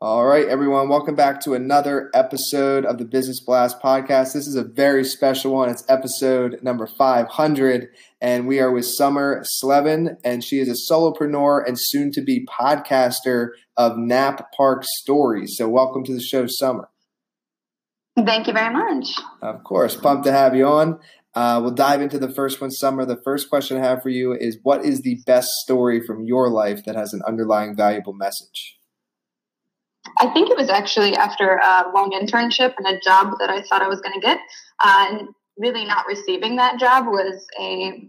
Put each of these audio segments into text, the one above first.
All right, everyone, welcome back to another episode of the Business Blast podcast. This is a very special one. It's episode number 500, and we are with Summer Slevin, and she is a solopreneur and soon to be podcaster of Nat Park Stories. So, welcome to the show, Summer. Thank you very much. Of course, pumped to have you on. Uh, we'll dive into the first one, Summer. The first question I have for you is What is the best story from your life that has an underlying valuable message? I think it was actually after a long internship and a job that I thought I was going to get. Uh, and really not receiving that job was a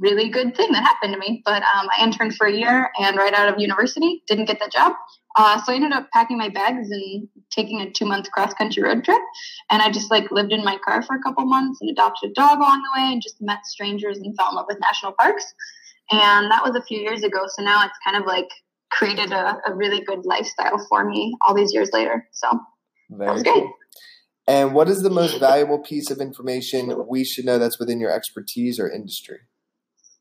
really good thing that happened to me. But um, I interned for a year and right out of university, didn't get that job. Uh, so I ended up packing my bags and taking a two month cross country road trip. And I just like lived in my car for a couple months and adopted a dog along the way and just met strangers and fell in love with national parks. And that was a few years ago. So now it's kind of like created a, a really good lifestyle for me all these years later. So Very that was great. Cool. And what is the most valuable piece of information we should know that's within your expertise or industry?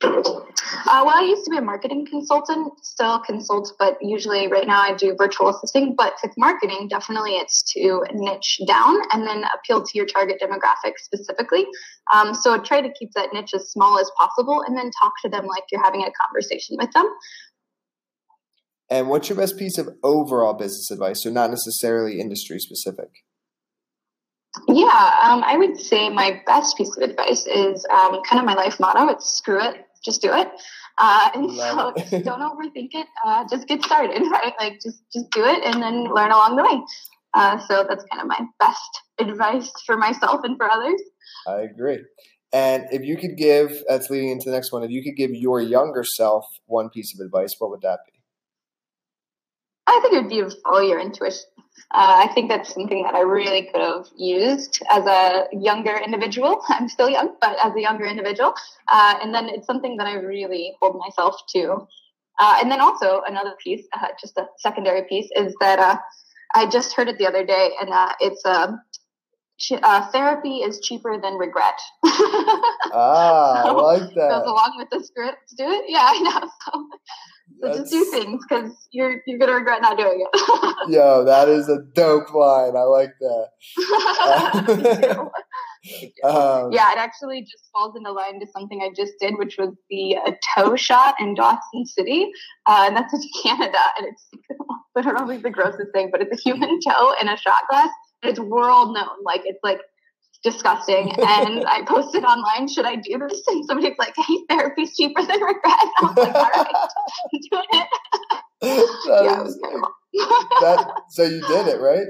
Uh, well, I used to be a marketing consultant, still consult, but usually right now I do virtual assisting. But with marketing, definitely it's to niche down and then appeal to your target demographic specifically. Um, so try to keep that niche as small as possible and then talk to them like you're having a conversation with them. And what's your best piece of overall business advice? So, not necessarily industry specific. Yeah, um, I would say my best piece of advice is um, kind of my life motto. It's screw it, just do it. Uh, and Love so don't overthink it. Uh, just get started, right? Like just just do it and then learn along the way. Uh, so that's kind of my best advice for myself and for others. I agree. And if you could give, that's leading into the next one. If you could give your younger self one piece of advice, what would that be? I think it would be follow your intuition. Uh, I think that's something that I really could have used as a younger individual. I'm still young, but as a younger individual. Uh, and then it's something that I really hold myself to. Uh, and then also another piece, uh, just a secondary piece, is that uh, I just heard it the other day, and uh, it's um, therapy is cheaper than regret. ah, so, I like that. Goes along with the script. Do it, yeah, I know. So, so just do things because you're you're gonna regret not doing it. Yo, that is a dope line. I like that. um, yeah, it actually just falls into line to something I just did, which was the uh, toe shot in Dawson City, uh, and that's in Canada, and it's literally the grossest thing, but it's a human toe in a shot glass. It's world known. Like it's like disgusting. And I posted online, should I do this? And somebody's like, hey, therapy's cheaper than regret. I was like, all right, doing it. yeah, it was terrible. that, so you did it, right?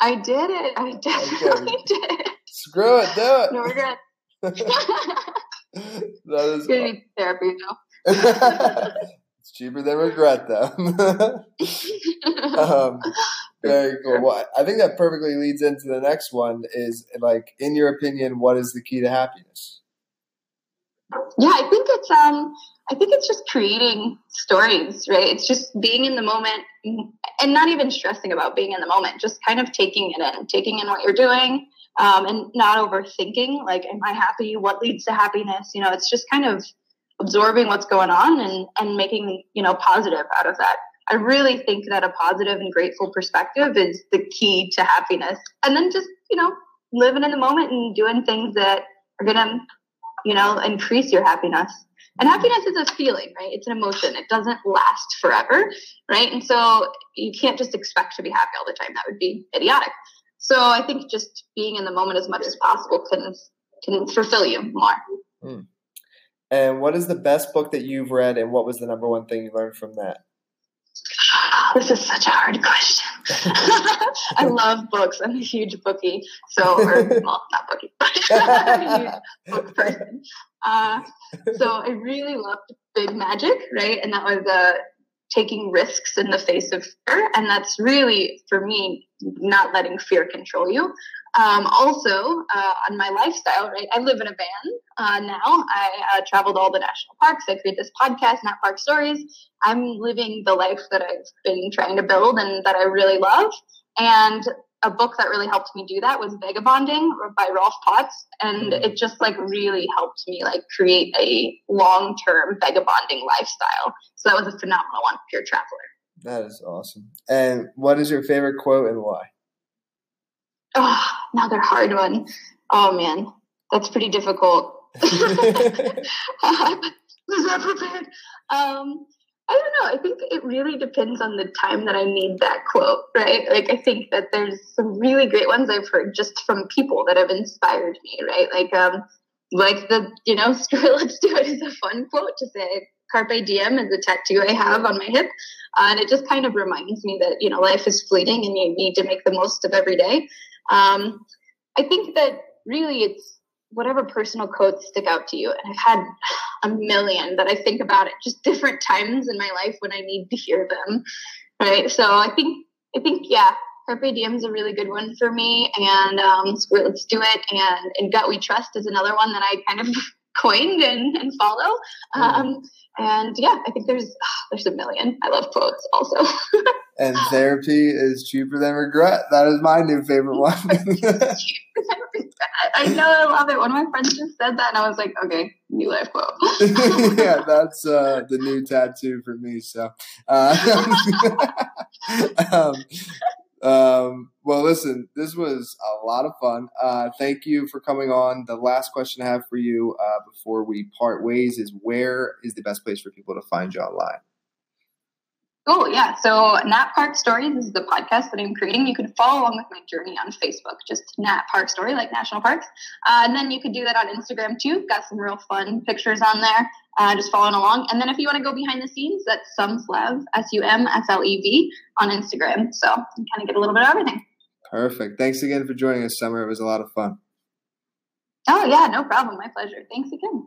I did it. I definitely okay. did. Screw it, do it. No regret. that is gonna be therapy though. it's cheaper than regret though. um, very cool. Well, I think that perfectly leads into the next one. Is like, in your opinion, what is the key to happiness? Yeah, I think it's um, I think it's just creating stories, right? It's just being in the moment and not even stressing about being in the moment. Just kind of taking it in, taking in what you're doing, um, and not overthinking. Like, am I happy? What leads to happiness? You know, it's just kind of absorbing what's going on and and making you know positive out of that I really think that a positive and grateful perspective is the key to happiness. And then just, you know, living in the moment and doing things that are going to, you know, increase your happiness. And happiness is a feeling, right? It's an emotion. It doesn't last forever, right? And so you can't just expect to be happy all the time. That would be idiotic. So I think just being in the moment as much as possible can can fulfill you more. Mm. And what is the best book that you've read, and what was the number one thing you learned from that? This is such a hard question. I love books. I'm a huge bookie. So, or, well, not bookie, I'm a huge book person. Uh, so I really loved Big Magic, right? And that was a taking risks in the face of fear. And that's really, for me, not letting fear control you. Um, also, uh, on my lifestyle, right? I live in a van uh, now. I uh, travel to all the national parks. I create this podcast, Nat Park Stories. I'm living the life that I've been trying to build and that I really love. And a book that really helped me do that was Vagabonding by Rolf Potts. And mm-hmm. it just like really helped me like create a long term vagabonding lifestyle. So that was a phenomenal one, Pure Traveler. That is awesome. And what is your favorite quote and why? Oh, another hard one. Oh man, that's pretty difficult. was not prepared. Um, I don't know. I think it really depends on the time that I need that quote, right? Like, I think that there's some really great ones I've heard just from people that have inspired me, right? Like, um, like the, you know, let's do it is a fun quote to say. Carpe diem is a tattoo I have on my hip. Uh, and it just kind of reminds me that, you know, life is fleeting and you need to make the most of every day. Um, I think that really it's whatever personal quotes stick out to you. And I've had a million that I think about at just different times in my life when I need to hear them. Right. So I think, I think, yeah, Carpe Diem is a really good one for me. And um, Let's Do It and, and Gut We Trust is another one that I kind of coined and, and follow. Mm-hmm. Um, and yeah, I think there's there's a million. I love quotes also. and therapy is cheaper than regret. That is my new favorite one. I know, I love it. One of my friends just said that, and I was like, okay, new life quote. yeah, that's uh, the new tattoo for me. So, uh, um, um, well, listen, this was a lot of fun. Uh, thank you for coming on. The last question I have for you uh, before we part ways is where is the best place for people to find you online? Cool. Yeah. So Nat Park Stories is the podcast that I'm creating. You can follow along with my journey on Facebook, just Nat Park Story, like national parks. Uh, and then you could do that on Instagram too. Got some real fun pictures on there, uh, just following along. And then if you want to go behind the scenes, that's Sumslev, S U M S L E V, on Instagram. So you kind of get a little bit of everything. Perfect. Thanks again for joining us, Summer. It was a lot of fun. Oh, yeah. No problem. My pleasure. Thanks again.